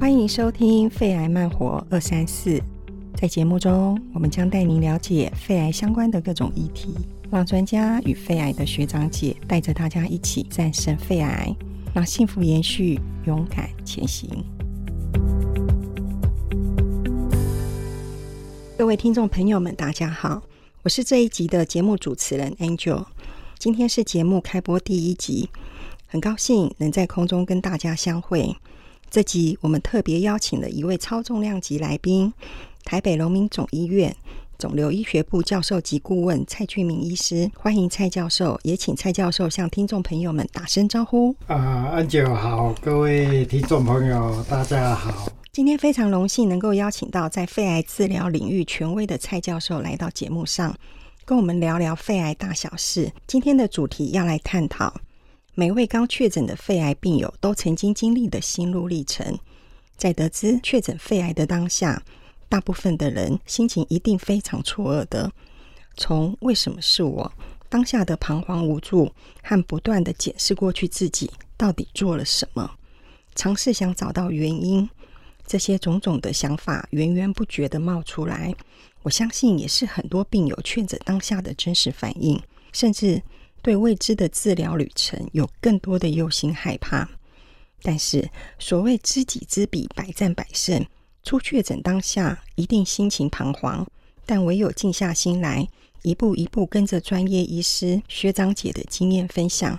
欢迎收听《肺癌慢活二三四》。在节目中，我们将带您了解肺癌相关的各种议题，让专家与肺癌的学长姐带着大家一起战胜肺癌，让幸福延续，勇敢前行。各位听众朋友们，大家好，我是这一集的节目主持人 Angel。今天是节目开播第一集，很高兴能在空中跟大家相会。这集我们特别邀请了一位超重量级来宾，台北荣民总医院肿瘤医学部教授及顾问蔡俊明医师。欢迎蔡教授，也请蔡教授向听众朋友们打声招呼。啊，安九好，各位听众朋友，大家好。今天非常荣幸能够邀请到在肺癌治疗领域权威的蔡教授来到节目上，跟我们聊聊肺癌大小事。今天的主题要来探讨。每位刚确诊的肺癌病友都曾经经历的心路历程，在得知确诊肺癌的当下，大部分的人心情一定非常错愕的。从为什么是我，当下的彷徨无助和不断的检视过去自己到底做了什么，尝试想找到原因，这些种种的想法源源不绝的冒出来。我相信也是很多病友确诊当下的真实反应，甚至。对未知的治疗旅程有更多的忧心害怕，但是所谓知己知彼，百战百胜。初确诊当下一定心情彷徨，但唯有静下心来，一步一步跟着专业医师学长姐的经验分享，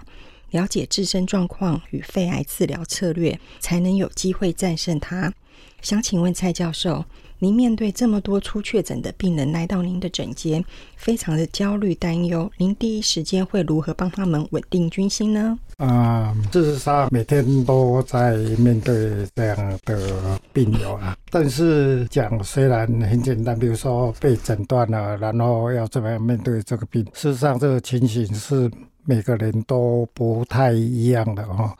了解自身状况与肺癌治疗策略，才能有机会战胜它。想请问蔡教授，您面对这么多初确诊的病人来到您的诊间，非常的焦虑担忧，您第一时间会如何帮他们稳定军心呢？啊、嗯，事实上每天都在面对这样的病友啊。但是讲虽然很简单，比如说被诊断了，然后要怎么样面对这个病，事实上这个情形是每个人都不太一样的哦。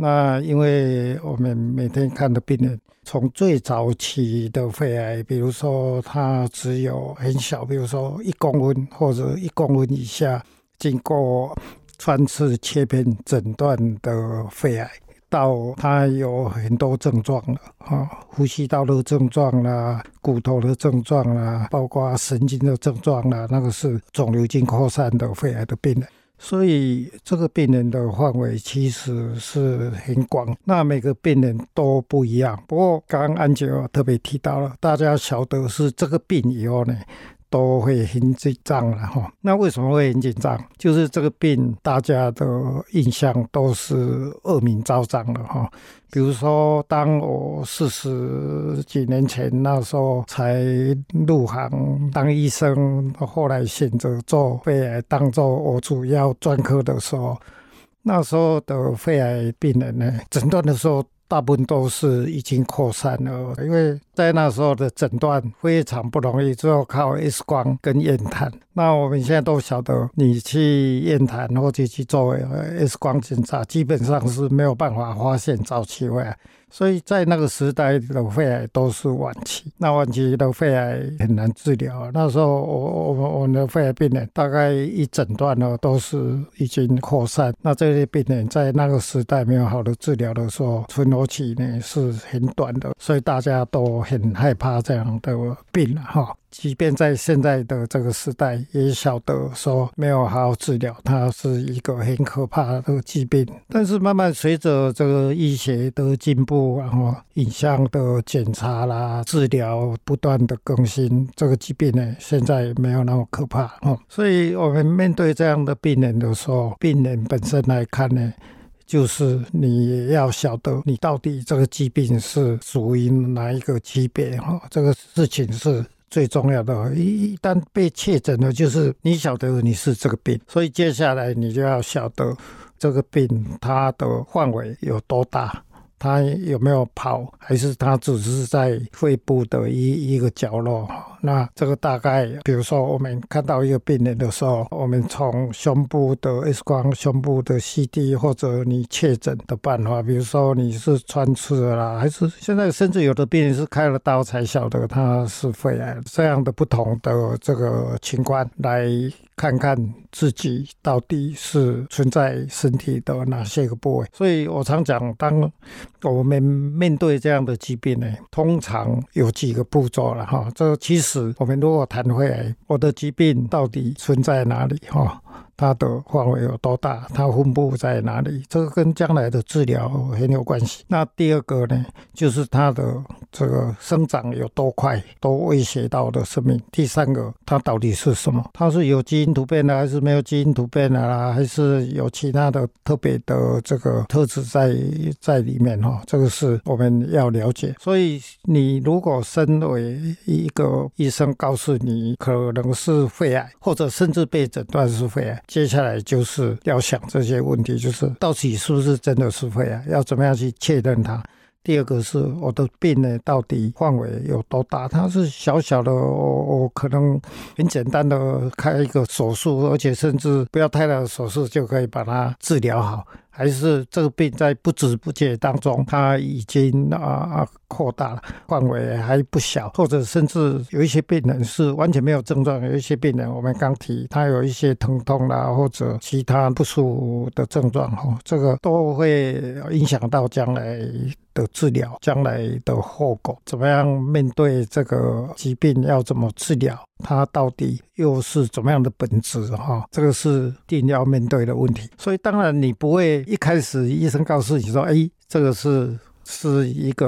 那因为我们每天看的病人，从最早期的肺癌，比如说它只有很小，比如说一公分或者一公分以下，经过穿刺切片诊断的肺癌，到它有很多症状了啊，呼吸道的症状啦，骨头的症状啦，包括神经的症状啦，那个是肿瘤经扩散的肺癌的病人。所以这个病人的范围其实是很广，那每个病人都不一样。不过刚刚安杰特别提到了，大家晓得是这个病以后呢，都会很紧张了哈。那为什么会很紧张？就是这个病，大家的印象都是恶名昭彰了哈。比如说，当我四十几年前那时候才入行当医生，后来选择做肺癌当做我主要专科的时候，那时候的肺癌病人呢，诊断的时候。大部分都是已经扩散了，因为在那时候的诊断非常不容易，只有靠 X 光跟验痰。那我们现在都晓得，你去验痰或者去做 X 光检查，基本上是没有办法发现早期癌。所以在那个时代的肺癌都是晚期，那晚期的肺癌很难治疗。那时候我我我的肺癌病人大概一诊断呢都是已经扩散，那这些病人在那个时代没有好的治疗的时候，存活期呢是很短的，所以大家都很害怕这样的病哈。即便在现在的这个时代，也晓得说没有好好治疗，它是一个很可怕的疾病。但是慢慢随着这个医学的进步，然后影像的检查啦、治疗不断的更新，这个疾病呢，现在没有那么可怕。哦，所以我们面对这样的病人的时候，病人本身来看呢，就是你要晓得你到底这个疾病是属于哪一个级别。哈，这个事情是。最重要的，一旦被确诊了，就是你晓得你是这个病，所以接下来你就要晓得这个病它的范围有多大。他有没有跑，还是他只是在肺部的一一个角落？那这个大概，比如说我们看到一个病人的时候，我们从胸部的 X 光、胸部的 CT，或者你确诊的办法，比如说你是穿刺啦，还是现在甚至有的病人是开了刀才晓得他是肺癌，这样的不同的这个情况来。看看自己到底是存在身体的哪些个部位。所以我常讲，当我们面对这样的疾病呢，通常有几个步骤了哈。这其实我们如果谈回来，我的疾病到底存在哪里哈？它的范围有多大？它分布在哪里？这个跟将来的治疗很有关系。那第二个呢，就是它的这个生长有多快，都威胁到的生命。第三个，它到底是什么？它是有基因突变的，还是没有基因突变的啦？还是有其他的特别的这个特质在在里面？哈，这个是我们要了解。所以，你如果身为一个医生，告诉你可能是肺癌，或者甚至被诊断是肺癌。接下来就是要想这些问题，就是到底是不是真的是肺癌，要怎么样去确认它。第二个是我的病呢，到底范围有多大？它是小小的，我我可能很简单的开一个手术，而且甚至不要太大的手术就可以把它治疗好。还是这个病在不知不觉当中，它已经啊扩大了，范围还不小，或者甚至有一些病人是完全没有症状，有一些病人我们刚提，他有一些疼痛啦，或者其他不舒服的症状，哈，这个都会影响到将来的治疗，将来的后果，怎么样面对这个疾病，要怎么治疗？它到底又是怎么样的本质？哈，这个是一定要面对的问题。所以当然你不会一开始医生告诉你说：“哎，这个是是一个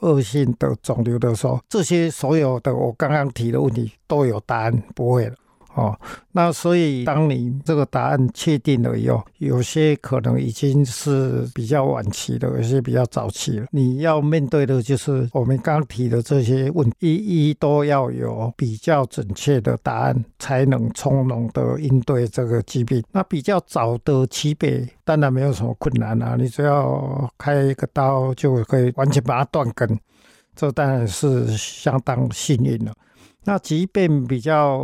恶性的肿瘤的时候，这些所有的我刚刚提的问题都有答案，不会了。”哦，那所以当你这个答案确定了以后，有些可能已经是比较晚期的，有些比较早期了。你要面对的就是我们刚提的这些问题，一一都要有比较准确的答案，才能从容的应对这个疾病。那比较早的期别，当然没有什么困难啊，你只要开一个刀就可以完全把它断根，这当然是相当幸运了。那疾病比较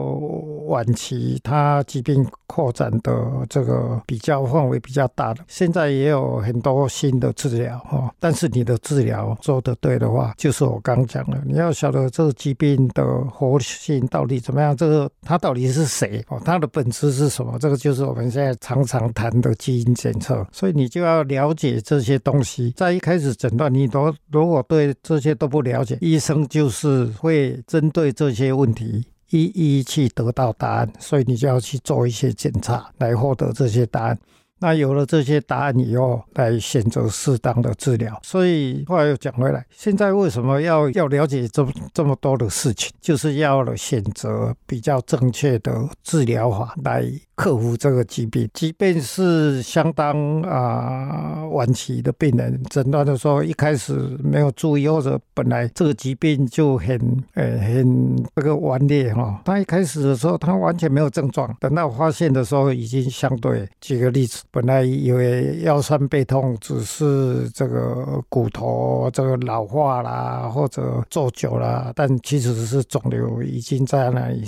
晚期，它疾病扩展的这个比较范围比较大的，现在也有很多新的治疗哈。但是你的治疗做得对的话，就是我刚讲的，你要晓得这个疾病的活性到底怎么样，这个它到底是谁哦，它的本质是什么？这个就是我们现在常常谈的基因检测。所以你就要了解这些东西，在一开始诊断，你都如果对这些都不了解，医生就是会针对这些。问题一一去得到答案，所以你就要去做一些检查来获得这些答案。那有了这些答案以后，来选择适当的治疗。所以话又讲回来，现在为什么要要了解这么这么多的事情，就是要了选择比较正确的治疗法来。克服这个疾病，即便是相当啊、晚期的病人，诊断的时候一开始没有注意，或者本来这个疾病就很呃很这个顽劣哈。他一开始的时候，他完全没有症状，等到发现的时候，已经相对。举个例子，本来以为腰酸背痛只是这个骨头这个老化啦，或者坐久了，但其实是肿瘤已经在那里。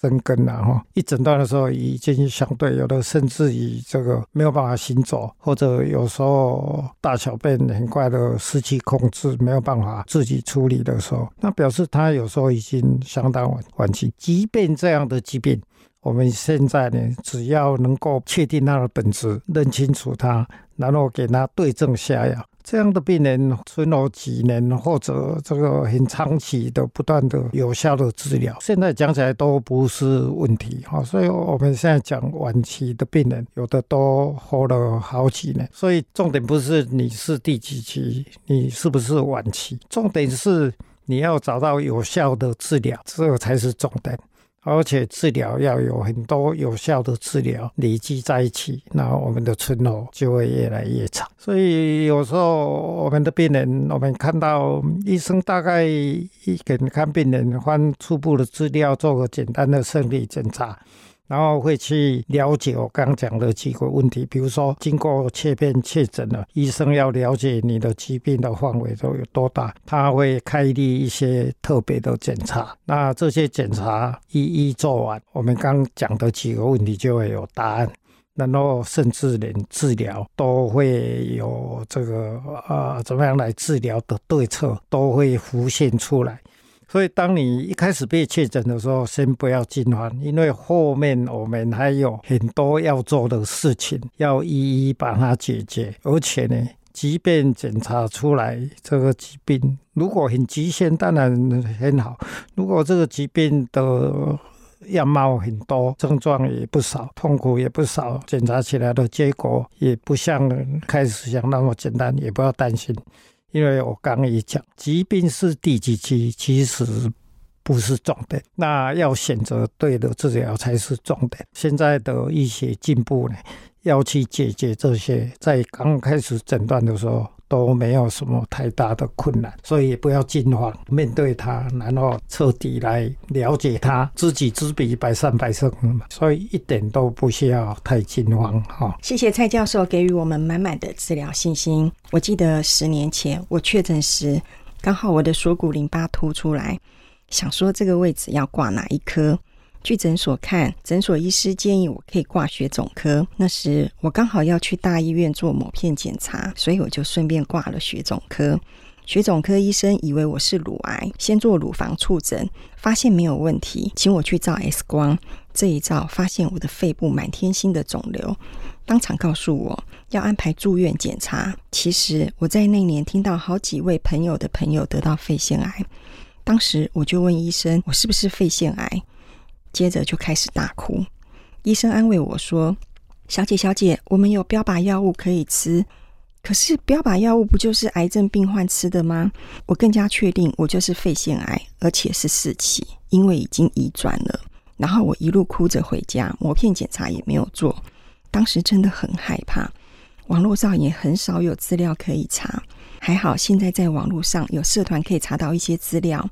生根了哈，一诊断的时候已经相对有的甚至于这个没有办法行走，或者有时候大小便很快的失去控制，没有办法自己处理的时候，那表示他有时候已经相当晚晚期。即便这样的疾病，我们现在呢，只要能够确定它的本质，认清楚它，然后给他对症下药。这样的病人存活几年，或者这个很长期的不断的有效的治疗，现在讲起来都不是问题哈。所以我们现在讲晚期的病人，有的都活了好几年。所以重点不是你是第几期，你是不是晚期，重点是你要找到有效的治疗，这个才是重点。而且治疗要有很多有效的治疗累积在一起，那我们的存活就会越来越长。所以有时候我们的病人，我们看到医生大概一给看病人，翻初步的资料，做个简单的生理检查。然后会去了解我刚讲的几个问题，比如说经过切片确诊了，医生要了解你的疾病的范围都有多大，他会开立一些特别的检查。那这些检查一一做完，我们刚讲的几个问题就会有答案，然后甚至连治疗都会有这个啊、呃，怎么样来治疗的对策都会浮现出来。所以当你一开始被确诊的时候，先不要惊慌，因为后面我们还有很多要做的事情，要一一把它解决。而且呢，即便检查出来这个疾病，如果很极限，当然很好；如果这个疾病的样貌很多，症状也不少，痛苦也不少，检查起来的结果也不像开始想那么简单，也不要担心。因为我刚刚也讲，疾病是第几期，其实不是重点。那要选择对的治疗才是重点。现在的医学进步呢，要去解决这些，在刚开始诊断的时候。都没有什么太大的困难，所以也不要惊慌，面对它，然后彻底来了解它，知己知彼，百战百胜嘛。所以一点都不需要太惊慌哈。谢谢蔡教授给予我们满满的治疗信心。我记得十年前我确诊时，刚好我的锁骨淋巴凸出来，想说这个位置要挂哪一科。去诊所看，诊所医师建议我可以挂血肿科。那时我刚好要去大医院做某片检查，所以我就顺便挂了血肿科。血肿科医生以为我是乳癌，先做乳房触诊，发现没有问题，请我去照 X 光。这一照发现我的肺部满天星的肿瘤，当场告诉我要安排住院检查。其实我在那年听到好几位朋友的朋友得到肺腺癌，当时我就问医生，我是不是肺腺癌？接着就开始大哭，医生安慰我说：“小姐，小姐，我们有标靶药物可以吃。可是标靶药物不就是癌症病患吃的吗？”我更加确定我就是肺腺癌，而且是四期，因为已经移转了。然后我一路哭着回家，抹片检查也没有做。当时真的很害怕，网络上也很少有资料可以查。还好现在在网络上有社团可以查到一些资料。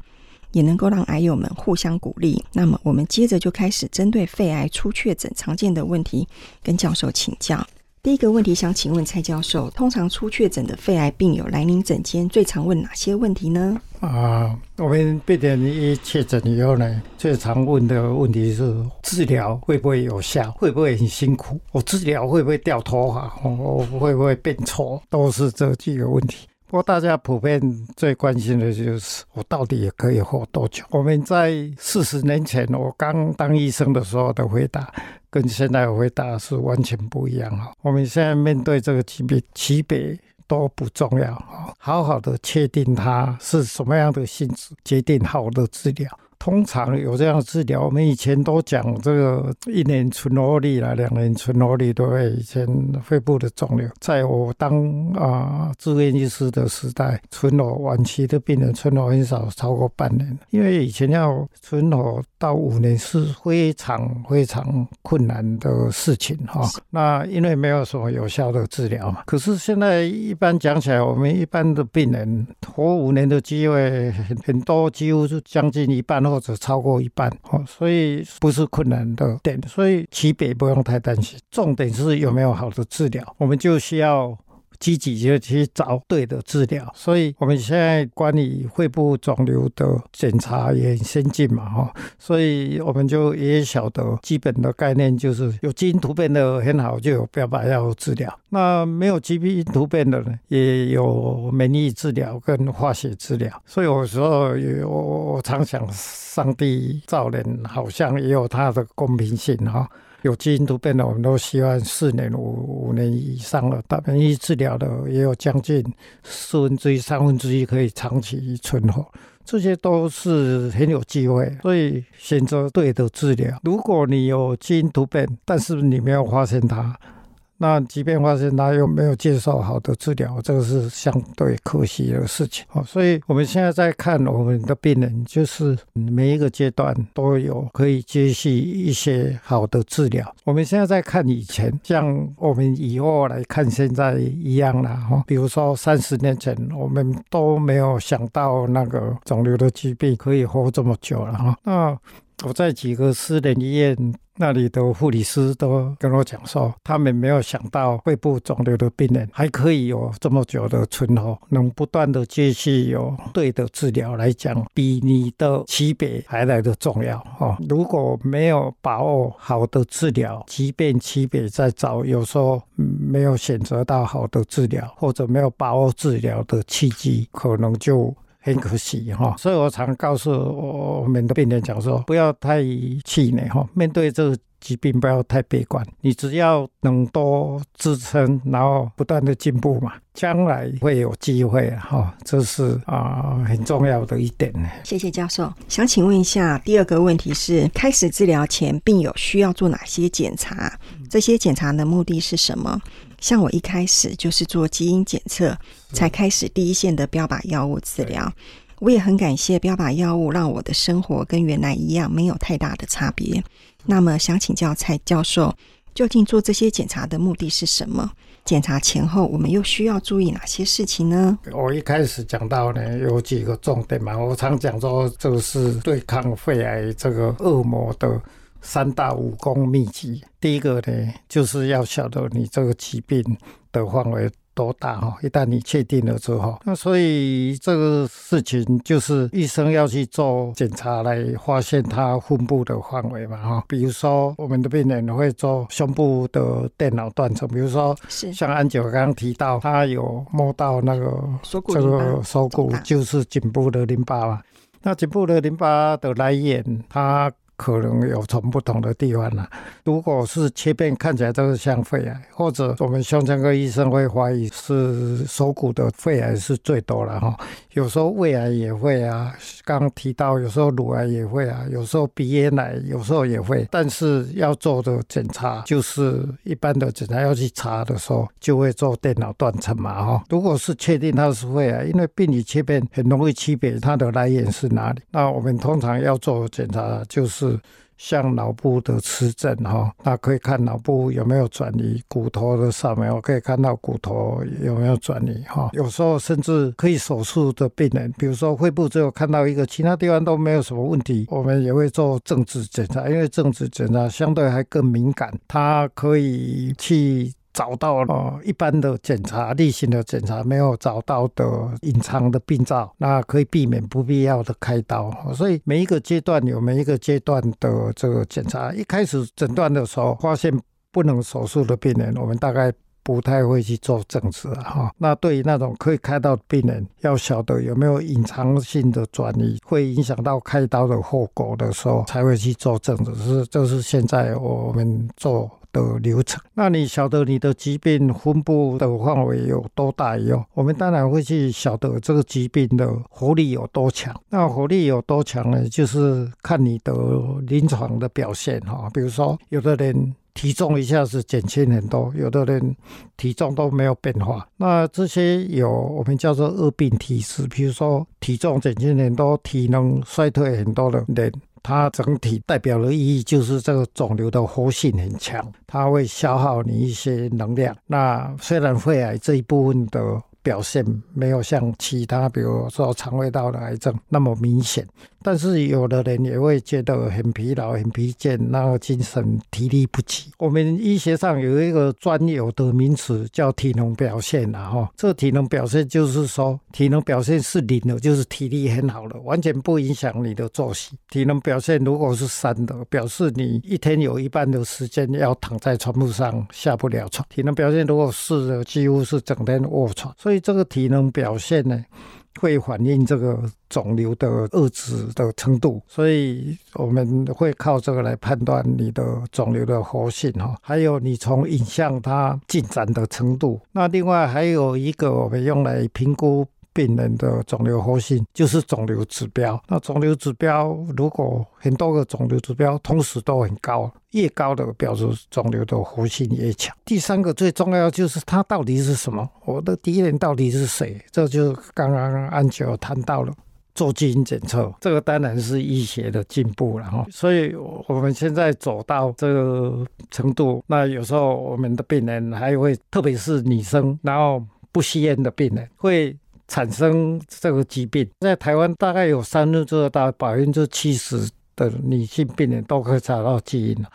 也能够让癌友们互相鼓励。那么，我们接着就开始针对肺癌初确诊常见的问题跟教授请教。第一个问题想请问蔡教授：通常初确诊的肺癌病友来您诊间，最常问哪些问题呢？啊，我们病人一确诊以后呢，最常问的问题是治疗会不会有效，会不会很辛苦？我治疗会不会掉头发？我会不会变丑？都是这几个问题。不过大家普遍最关心的就是我到底也可以活多久？我们在四十年前我刚当医生的时候的回答，跟现在的回答是完全不一样哈。我们现在面对这个疾病，级别都不重要，好好的确定它是什么样的性质，决定好的治疗。通常有这样治疗，我们以前都讲这个一年存活率啦，两年存活率，对，以前肺部的肿瘤，在我当啊住院医师的时代，存活晚期的病人存活很少超过半年，因为以前要存活到五年是非常非常困难的事情哈。那因为没有什么有效的治疗嘛，可是现在一般讲起来，我们一般的病人活五年的机会很很多，几乎是将近一半。或者超过一半，哦，所以不是困难的点，所以区别不用太担心。重点是有没有好的治疗，我们就需要。积极就去找对的治疗，所以我们现在关于肺部肿瘤的检查也很先进嘛，哈，所以我们就也晓得基本的概念，就是有基因突变的很好，就有标靶药治疗；那没有基因突变的呢，也有免疫治疗跟化学治疗。所以有时候我我常想，上帝造人好像也有他的公平性，哈。有基因突变的，我们都希望四年五五年以上了。打免疫治疗的也有将近四分之一、三分之一可以长期存活，这些都是很有机会。所以选择对的治疗。如果你有基因突变，但是你没有发现它。那即便发现他又没有接受好的治疗，这个是相对可惜的事情。哦，所以我们现在在看我们的病人，就是每一个阶段都有可以接续一些好的治疗。我们现在在看以前，像我们以后来看现在一样啦。哈，比如说三十年前，我们都没有想到那个肿瘤的疾病可以活这么久了。哈，那我在几个私人医院。那里的护理师都跟我讲说，他们没有想到肺部肿瘤的病人还可以有这么久的存活，能不断的继续有对的治疗来讲，比你的级别还来得重要哦。如果没有把握好的治疗，即便级别再早，有时候没有选择到好的治疗，或者没有把握治疗的契机，可能就。很可惜哈。所以我常告诉我们的病人讲说，不要太气馁哈，面对这个。疾病不要太悲观，你只要能多支撑，然后不断的进步嘛，将来会有机会哈，这是啊很重要的一点。谢谢教授。想请问一下，第二个问题是，开始治疗前，病友需要做哪些检查？这些检查的目的是什么？像我一开始就是做基因检测，才开始第一线的标靶药物治疗。我也很感谢标靶药物，让我的生活跟原来一样，没有太大的差别。那么想请教蔡教授，究竟做这些检查的目的是什么？检查前后我们又需要注意哪些事情呢？我一开始讲到呢，有几个重点嘛。我常讲说，这是对抗肺癌这个恶魔的三大武功秘籍。第一个呢，就是要晓得你这个疾病的范围。多大哈？一旦你确定了之后，那所以这个事情就是医生要去做检查来发现它分布的范围嘛哈。比如说，我们的病人会做胸部的电脑断层，比如说像安九刚刚提到，他有摸到那个这个锁骨，就是颈部的淋巴嘛。那颈部的淋巴的来源，它。可能有从不同的地方呢。如果是切片看起来都是像肺癌，或者我们胸腔科医生会怀疑是手骨的肺癌是最多了哈。有时候胃癌也会啊，刚刚提到有时候乳癌也会啊，有时候鼻咽癌有时候也会。但是要做的检查就是一般的检查要去查的时候，就会做电脑断层嘛哈。如果是确定它是肺癌，因为病理切片很容易区别它的来源是哪里。那我们通常要做检查就是。像脑部的磁振哈，那可以看脑部有没有转移，骨头的扫描可以看到骨头有没有转移哈。有时候甚至可以手术的病人，比如说肺部只有看到一个，其他地方都没有什么问题，我们也会做正治检查，因为正治检查相对还更敏感，它可以去。找到了一般的检查、例行的检查没有找到的隐藏的病灶，那可以避免不必要的开刀。所以每一个阶段有每一个阶段的这个检查。一开始诊断的时候发现不能手术的病人，我们大概不太会去做正子哈。那对于那种可以开刀的病人，要晓得有没有隐藏性的转移，会影响到开刀的后果的时候，才会去做正子。是，这是现在我们做。的流程，那你晓得你的疾病分布的范围有多大以后，我们当然会去晓得这个疾病的活力有多强。那活力有多强呢？就是看你的临床的表现哈。比如说，有的人体重一下子减轻很多，有的人体重都没有变化。那这些有我们叫做恶病体质，比如说体重减轻很多，体能衰退很多的人。它整体代表的意义就是这个肿瘤的活性很强，它会消耗你一些能量。那虽然肺癌这一部分的表现没有像其他，比如说肠胃道的癌症那么明显。但是有的人也会觉得很疲劳、很疲倦，然后精神体力不济。我们医学上有一个专有的名词叫体能表现啊，哈，这体能表现就是说，体能表现是零的，就是体力很好了，完全不影响你的作息。体能表现如果是三的，表示你一天有一半的时间要躺在床铺上下不了床。体能表现如果是的，几乎是整天卧床。所以这个体能表现呢，会反映这个肿瘤的遏制的程度，所以我们会靠这个来判断你的肿瘤的活性哈，还有你从影像它进展的程度。那另外还有一个我们用来评估。病人的肿瘤活性就是肿瘤指标。那肿瘤指标如果很多个肿瘤指标同时都很高，越高的表示肿瘤的活性越强。第三个最重要就是它到底是什么？我的敌人到底是谁？这就刚刚安九谈到了做基因检测，这个当然是医学的进步了哈。所以我们现在走到这个程度，那有时候我们的病人还会，特别是女生，然后不吸烟的病人会。产生这个疾病，在台湾大概有三分之二到百分之七十的女性病人都可以找到基因。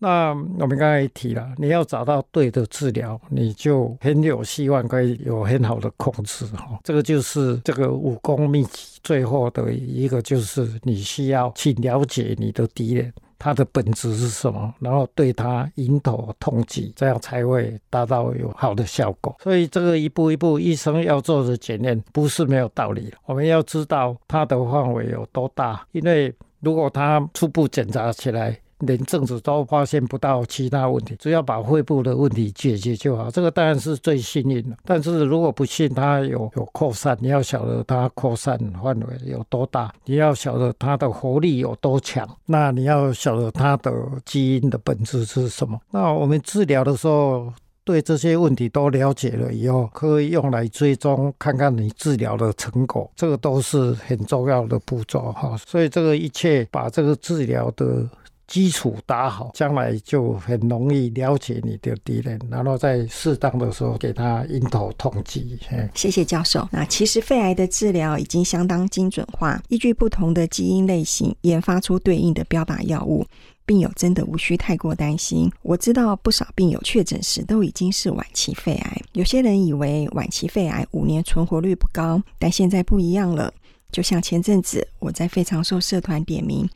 那我们刚才也提了，你要找到对的治疗，你就很有希望可以有很好的控制哈。这个就是这个武功秘籍最后的一个，就是你需要去了解你的敌人。它的本质是什么，然后对它迎头痛击，这样才会达到有好的效果。所以这个一步一步，医生要做的检验不是没有道理。我们要知道它的范围有多大，因为如果它初步检查起来，连症状都发现不到其他问题，只要把肺部的问题解决就好。这个当然是最幸运的。但是如果不幸它有有扩散，你要晓得它扩散范围有多大，你要晓得它的活力有多强，那你要晓得它的基因的本质是什么。那我们治疗的时候，对这些问题都了解了以后，可以用来追踪看看你治疗的成果，这个都是很重要的步骤哈。所以这个一切把这个治疗的。基础打好，将来就很容易了解你的敌人，然后在适当的时候给他迎头痛击。谢谢教授。那其实肺癌的治疗已经相当精准化，依据不同的基因类型研发出对应的标靶药物，病友真的无需太过担心。我知道不少病友确诊时都已经是晚期肺癌，有些人以为晚期肺癌五年存活率不高，但现在不一样了。就像前阵子我在肺常寿社团点名。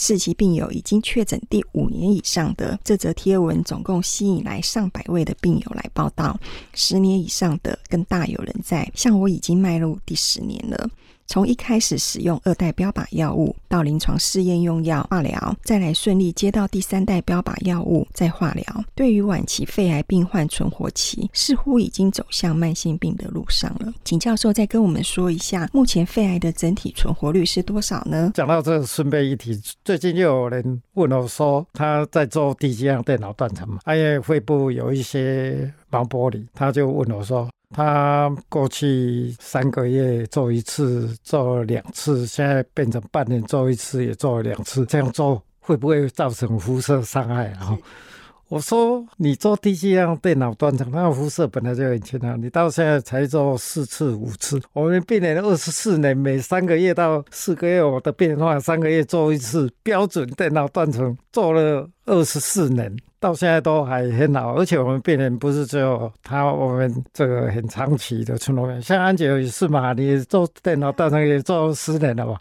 四期病友已经确诊第五年以上的这则贴文，总共吸引来上百位的病友来报道。十年以上的更大有人在，像我已经迈入第十年了。从一开始使用二代标靶药物，到临床试验用药化疗，再来顺利接到第三代标靶药物再化疗，对于晚期肺癌病患存活期，似乎已经走向慢性病的路上了。请教授再跟我们说一下，目前肺癌的整体存活率是多少呢？讲到这，顺便一提，最近又有人问我说，他在做低剂量电脑断层嘛，因为肺部有一些毛玻璃，他就问我说。他过去三个月做一次，做两次，现在变成半年做一次，也做了两次。这样做会不会造成辐射伤害啊？我说，你做低剂量电脑断层，那个辐射本来就很轻啊，你到现在才做四次五次。我们病人二十四年，每三个月到四个月，我的病人话三个月做一次标准电脑断层，做了二十四年。到现在都还很好，而且我们病人不是只有他，我们这个很长期的存活。像安姐也是嘛，你做电脑断层也做十年了吧？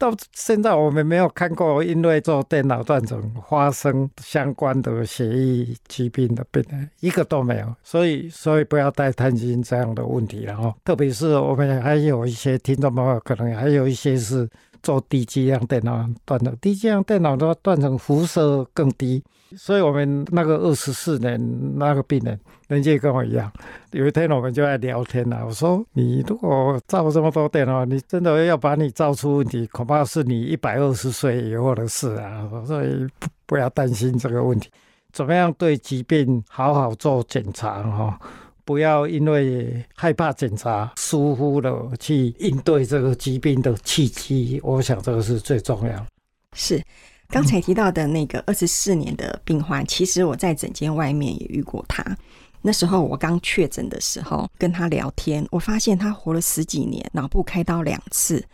到现在我们没有看过因为做电脑断层发生相关的血液疾病的病人，一个都没有。所以，所以不要太担心这样的问题了哈。特别是我们还有一些听众朋友，可能还有一些是做低剂量电脑断层，低剂量电脑的断层辐射更低。所以，我们那个二十四年那个病人，人家跟我一样。有一天，我们就在聊天了。我说：“你如果照这么多电脑，你真的要把你照出问题，恐怕是你一百二十岁以后的事啊。所以不不要担心这个问题。怎么样对疾病好好做检查哈？不要因为害怕检查，疏忽了去应对这个疾病的契机。我想这个是最重要。”是。刚才提到的那个二十四年的病患，其实我在诊间外面也遇过他。那时候我刚确诊的时候，跟他聊天，我发现他活了十几年，脑部开刀两次。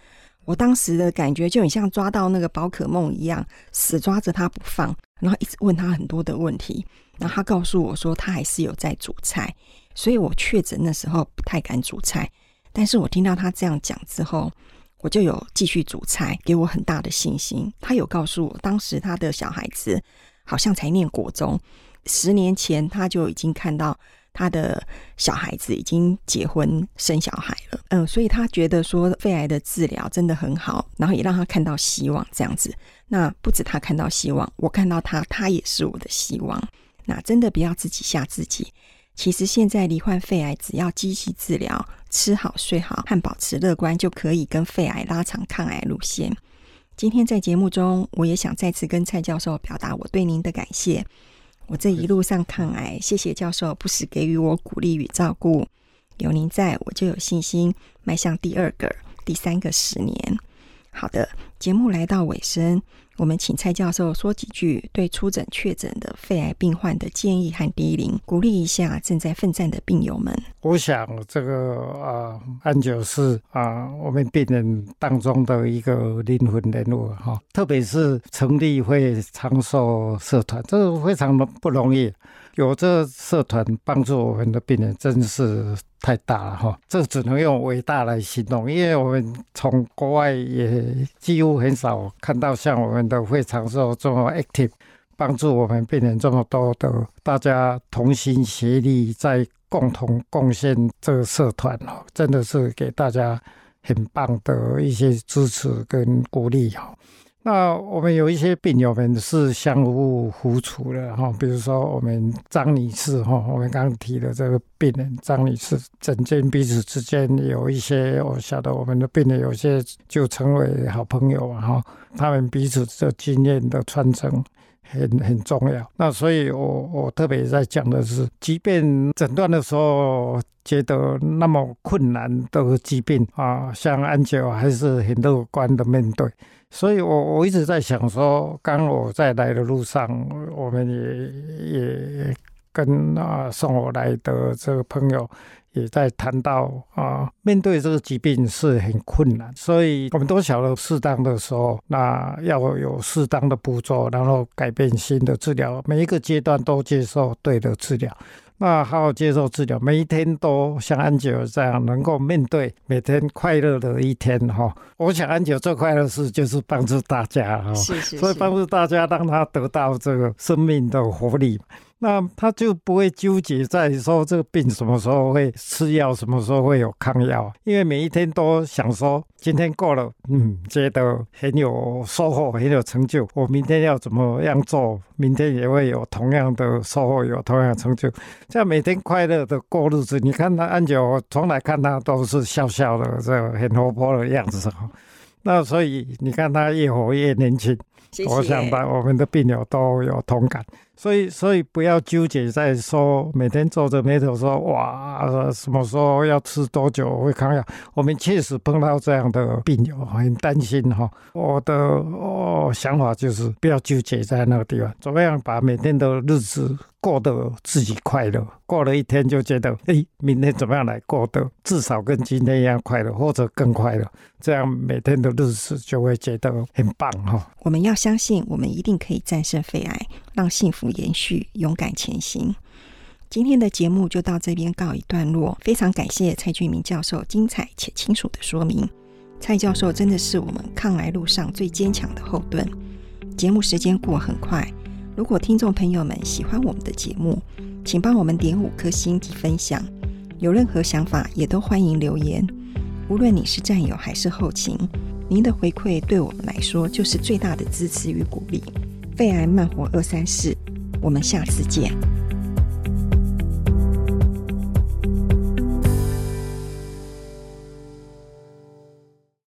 我当时的感觉就很像抓到那个宝可梦一样，死抓着他不放，然后一直问他很多的问题。然后他告诉我说，他还是有在煮菜。所以我确诊的时候不太敢煮菜，但是我听到他这样讲之后。我就有继续煮菜，给我很大的信心。他有告诉我，当时他的小孩子好像才念国中，十年前他就已经看到他的小孩子已经结婚生小孩了。嗯，所以他觉得说肺癌的治疗真的很好，然后也让他看到希望这样子。那不止他看到希望，我看到他，他也是我的希望。那真的不要自己吓自己。其实现在罹患肺癌，只要积极治疗、吃好睡好和保持乐观，就可以跟肺癌拉长抗癌路线。今天在节目中，我也想再次跟蔡教授表达我对您的感谢。我这一路上抗癌，谢谢教授不时给予我鼓励与照顾。有您在，我就有信心迈向第二个、第三个十年。好的，节目来到尾声。我们请蔡教授说几句对初诊确诊的肺癌病患的建议和低龄，鼓励一下正在奋战的病友们。我想，这个啊，安久是啊，我们病人当中的一个灵魂人物哈、特别是成立会长寿社团，这个非常不容易。有这社团帮助我们的病人，真是太大了哈！这只能用伟大来形容，因为我们从国外也几乎很少看到像我们的会长寿这么 active，帮助我们病人这么多的，大家同心协力在共同贡献这个社团哦，真的是给大家很棒的一些支持跟鼓励哈。那我们有一些病友们是相互扶持的哈，比如说我们张女士哈，我们刚提的这个病人张女士，诊间彼此之间有一些，我晓得我们的病人有些就成为好朋友哈，他们彼此的经验的传承很很重要。那所以我我特别在讲的是，即便诊断的时候觉得那么困难的疾病啊，像安九还是很乐观的面对。所以我，我一直在想说，刚我在来的路上，我们也也跟啊送我来的这个朋友也在谈到啊，面对这个疾病是很困难，所以我们都晓得适当的时候，那要有适当的步骤，然后改变新的治疗，每一个阶段都接受对的治疗。那好好接受治疗，每一天都像安九这样能够面对每天快乐的一天哈。我想安九最快乐的事就是帮助大家哈，是是是，所以帮助大家让他得到这个生命的活力。那他就不会纠结在说这个病什么时候会吃药，什么时候会有抗药，因为每一天都想说今天过了，嗯，觉得很有收获，很有成就。我明天要怎么样做，明天也会有同样的收获，有同样的成就。这样每天快乐的过日子。你看他安九，我从来看他都是笑笑的，这很活泼的样子。那所以你看他越活越年轻。谢谢。我想把我们的病友都有同感。所以，所以不要纠结在说每天皱着眉头说哇，什么时候要吃多久会抗药？我们确实碰到这样的病友，很担心哈。我的哦想法就是不要纠结在那个地方，怎么样把每天的日子过得自己快乐？过了一天就觉得，哎，明天怎么样来过得至少跟今天一样快乐，或者更快乐？这样每天的日子就会觉得很棒哈。我们要相信，我们一定可以战胜肺癌。让幸福延续，勇敢前行。今天的节目就到这边告一段落。非常感谢蔡俊明教授精彩且清楚的说明。蔡教授真的是我们抗癌路上最坚强的后盾。节目时间过很快，如果听众朋友们喜欢我们的节目，请帮我们点五颗星及分享。有任何想法也都欢迎留言。无论你是战友还是后勤，您的回馈对我们来说就是最大的支持与鼓励。肺癌慢活二三四，我们下次见。